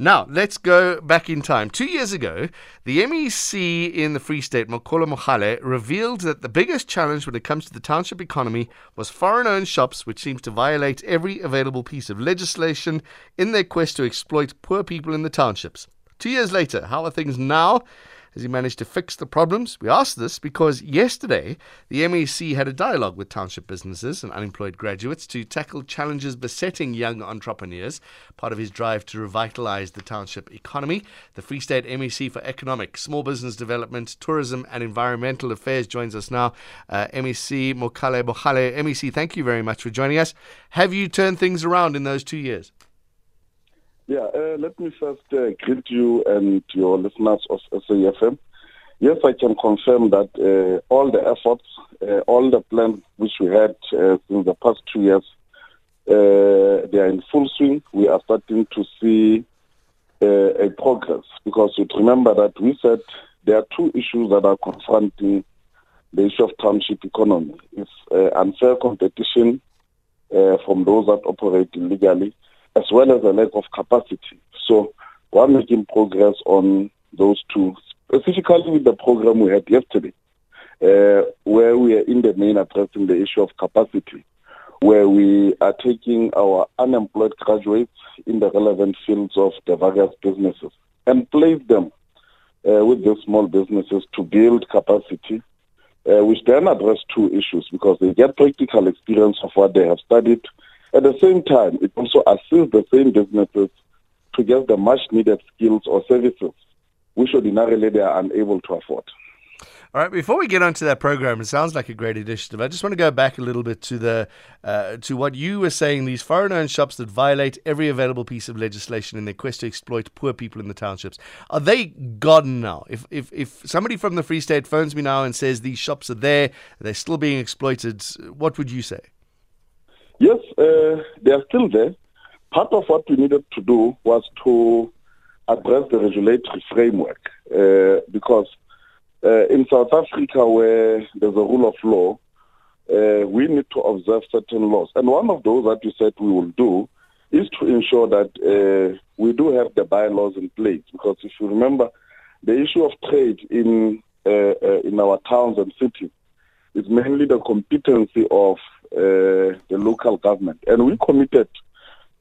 Now, let's go back in time. Two years ago, the MEC in the Free State, Makalo Mohale, revealed that the biggest challenge when it comes to the township economy was foreign owned shops, which seems to violate every available piece of legislation in their quest to exploit poor people in the townships. Two years later, how are things now? Has he managed to fix the problems? We ask this because yesterday the MEC had a dialogue with township businesses and unemployed graduates to tackle challenges besetting young entrepreneurs, part of his drive to revitalize the township economy. The Free State MEC for Economic, Small Business Development, Tourism and Environmental Affairs joins us now. Uh, MEC Makalo Mohale. MEC, thank you very much for joining us. Have you turned things around in those two years? Let me first uh, greet you and your listeners of SAFM. Yes, I can confirm that uh, all the efforts, uh, all the plans which we had uh, in the past two years, uh, they are in full swing. We are starting to see a progress because you remember that we said there are two issues that are confronting the issue of township economy. It's unfair competition from those that operate illegally as well as a lack of capacity. So we're making progress on those two, specifically with the program we had yesterday, uh, where we are in the main addressing the issue of capacity, where we are taking our unemployed graduates in the relevant fields of the various businesses and place them uh, with the small businesses to build capacity, uh, which then address two issues because they get practical experience of what they have studied at the same time, it also assists the same businesses to get the much needed skills or services which ordinarily they are unable to afford. All right. Before we get onto that program, it sounds like a great initiative. I just want to go back a little bit to the uh, to what you were saying. These foreign-owned shops that violate every available piece of legislation in their quest to exploit poor people in the townships are they gone now? If if if somebody from the Free State phones me now and says these shops are there, they're still being exploited, what would you say? Yes, uh, they are still there. Part of what we needed to do was to address the regulatory framework uh, because uh, in South Africa, where there's a rule of law, uh, we need to observe certain laws. And one of those that we said we will do is to ensure that uh, we do have the bylaws in place. Because if you remember, the issue of trade in uh, in our towns and cities is mainly the competency of the local government. And we committed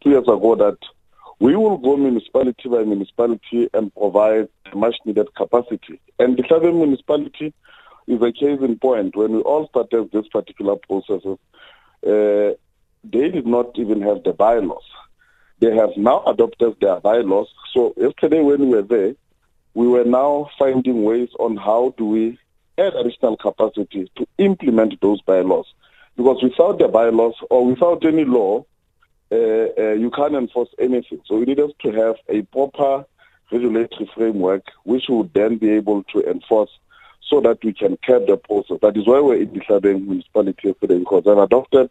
two years ago that we will go municipality by municipality and provide much needed capacity. And the Hlabeni municipality is a case in point. When we all started this particular process, uh, they did not even have the bylaws. They have now adopted their bylaws. So yesterday when we were there, we were now finding ways on how do we add additional capacity to implement those bylaws. Because without the bylaws or without any law, uh, uh, you can't enforce anything. So we need us to have a proper regulatory framework which we would then be able to enforce so that we can curb the process. That is why we're in the municipality yesterday because I've adopted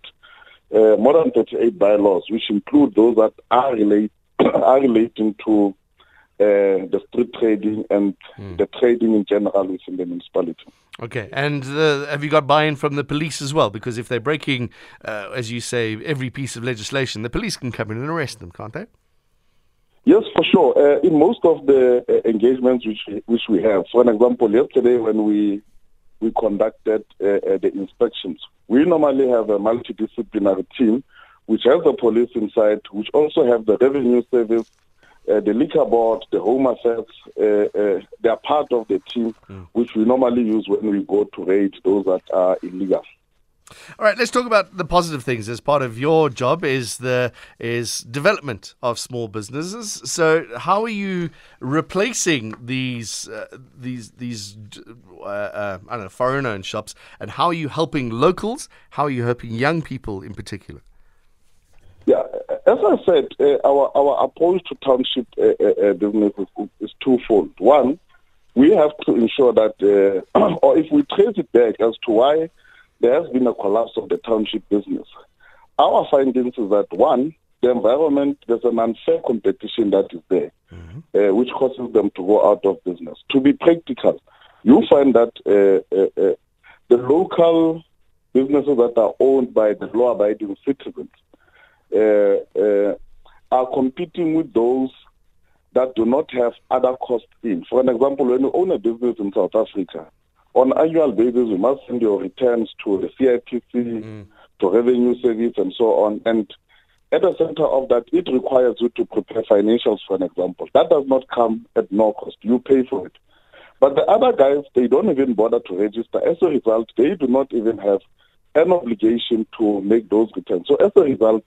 uh, more than 38 bylaws which include those that are, relate, are relating to the street trading and mm. the trading in general within the municipality. Okay, and uh, have you got buy-in from the police as well? Because if they're breaking, uh, as you say, every piece of legislation, the police can come in and arrest them, can't they? Yes, for sure. Uh, in most of the uh, engagements which which we have, for an example, yesterday when we we conducted the inspections, we normally have a multidisciplinary team which has the police inside, which also have the revenue service uh, the liquor board, the home affairs, uh, uh, they are part of the team mm. which we normally use when we go to raid those that are illegal. All right, let's talk about the positive things. As part of your job is the is development of small businesses. So, how are you replacing these uh, these these uh, uh, I don't know foreign-owned shops, and how are you helping locals? How are you helping young people in particular? As I said, uh, our our approach to township uh, uh, uh is, is, twofold. One, we have to ensure that, uh, or if we trace it back as to why there has been a collapse of the township business, our findings is that one, the environment, there's an unfair competition that is there, mm-hmm. Uh, which causes them to go out of business. To be practical, you find that the local businesses that are owned by the law-abiding citizens are competing with those that do not have other costs in. For an example, when you own a business in South Africa, on annual basis, you must send your returns to the CIPC, mm. to Revenue Service, and so on. And at the center of that, it requires you to prepare financials, for an example. That does not come at no cost. You pay for it. But the other guys, they don't even bother to register. As a result, they do not even have an obligation to make those returns. So as a result,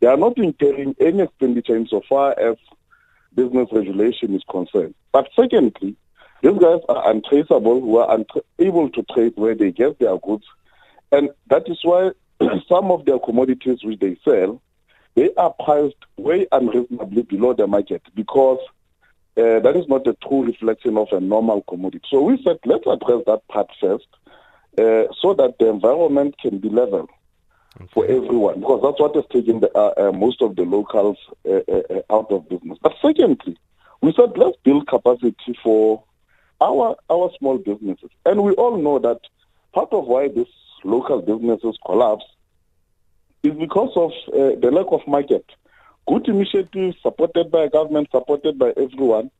they are not incurring any expenditure insofar as business regulation is concerned. But secondly, these guys are untraceable, who are unable to trace where they get their goods. And that is why some of their commodities which they sell, they are priced way unreasonably below the market because uh, that is not a true reflection of a normal commodity. So we said, let's address that part first uh, so that the environment can be level okay. For everyone, because that's what has taken the, uh, uh most of the locals uh, uh, out of business. But secondly, we said, let's build capacity for our, our small businesses. And we all know that part of why these local businesses collapse is because of the lack of market good initiatives supported by government, supported by everyone,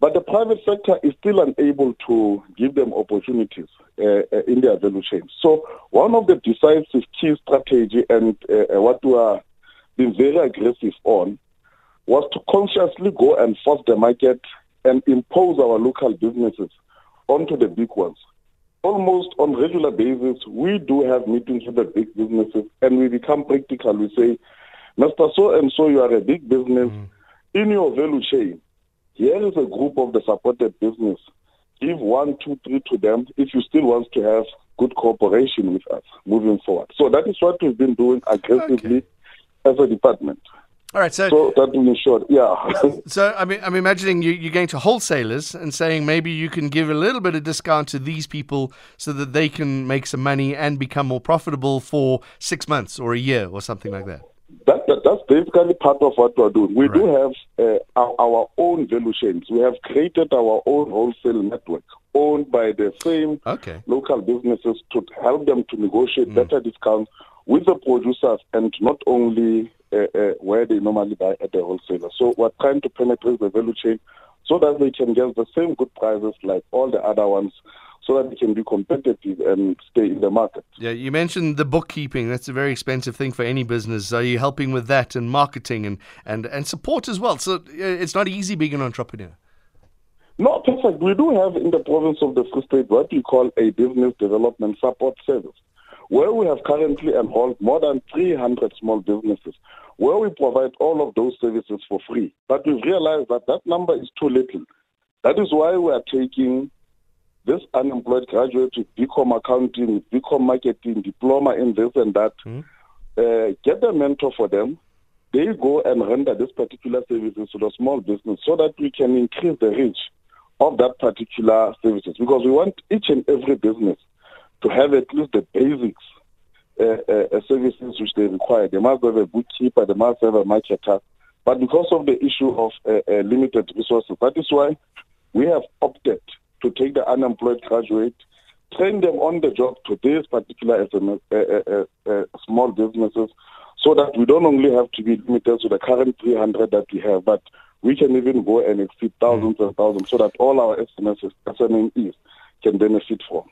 but the private sector is still unable to give them opportunities uh, uh in their value chain. So one of the decisive key strategy and uh, uh, what we are being very aggressive on was to consciously go and force the market and impose our local businesses onto the big ones. Almost on regular basis, we do have meetings with the big businesses and we become practical. We say, Mr. So and so, you are a big business. Mm. In your value chain, here is a group of the supported business. Give one, two, three to them if you still want to have good cooperation with us moving forward. So that is what we've been doing aggressively okay. as a department. All right, so, so that in short, yeah. so I mean, I'm imagining you, you're going to wholesalers and saying maybe you can give a little bit of discount to these people so that they can make some money and become more profitable for six months or a year or something like that. That, that, that's basically part of what we're doing. We right. do have uh, our, our, own value chains. We have created our own wholesale network owned by the same okay. local businesses to help them to negotiate mm. better discounts with the producers and not only uh, uh, where they normally buy at the wholesaler. So we're trying to penetrate the value chain so that they can get the same good prices like all the other ones so that they can be competitive and stay in the market. Yeah, you mentioned the bookkeeping. That's a very expensive thing for any business. Are you helping with that and marketing and, and, and support as well? So it's not easy being an entrepreneur. No, perfect. We do have in the province of the Free State what we call a business development support service, where we have currently enrolled more than 300 small businesses, where we provide all of those services for free. But we've realized that that number is too little. That is why we are taking this unemployed graduate with BCom accounting, BCom marketing, diploma in this and that, mm. uh, get a mentor for them. They go and render this particular services to the small business so that we can increase the reach of that particular services because we want each and every business to have at least the basics uh, uh, uh services which they require. They must have a bookkeeper, they must have a marketer. But because of the issue of uh, uh, limited resources, that is why we have opted to take the unemployed graduate, train them on the job to these particular SMS, uh, small businesses, so that we don't only have to be limited to the current 300 that we have, but we can even go and exceed thousands mm. and thousands, so that all our SMSs, SMEs can benefit from.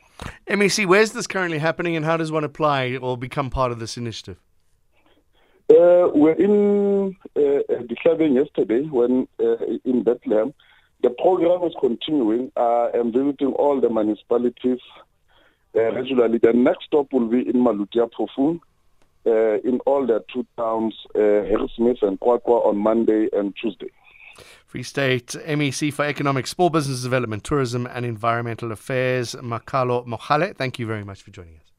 MEC, where's this currently happening, and how does one apply or become part of this initiative? Uh, we're in uh, declaring yesterday when uh, in Bethlehem the program is continuing. I am visiting all the municipalities uh, regularly. The next stop will be in Maluti-a-Phofung, uh, in all the two towns, uh, Harrismith and QwaQwa on Monday and Tuesday. Free State MEC for Economic, Small Business Development, Tourism and Environmental Affairs, Makalo Mohale. Thank you very much for joining us.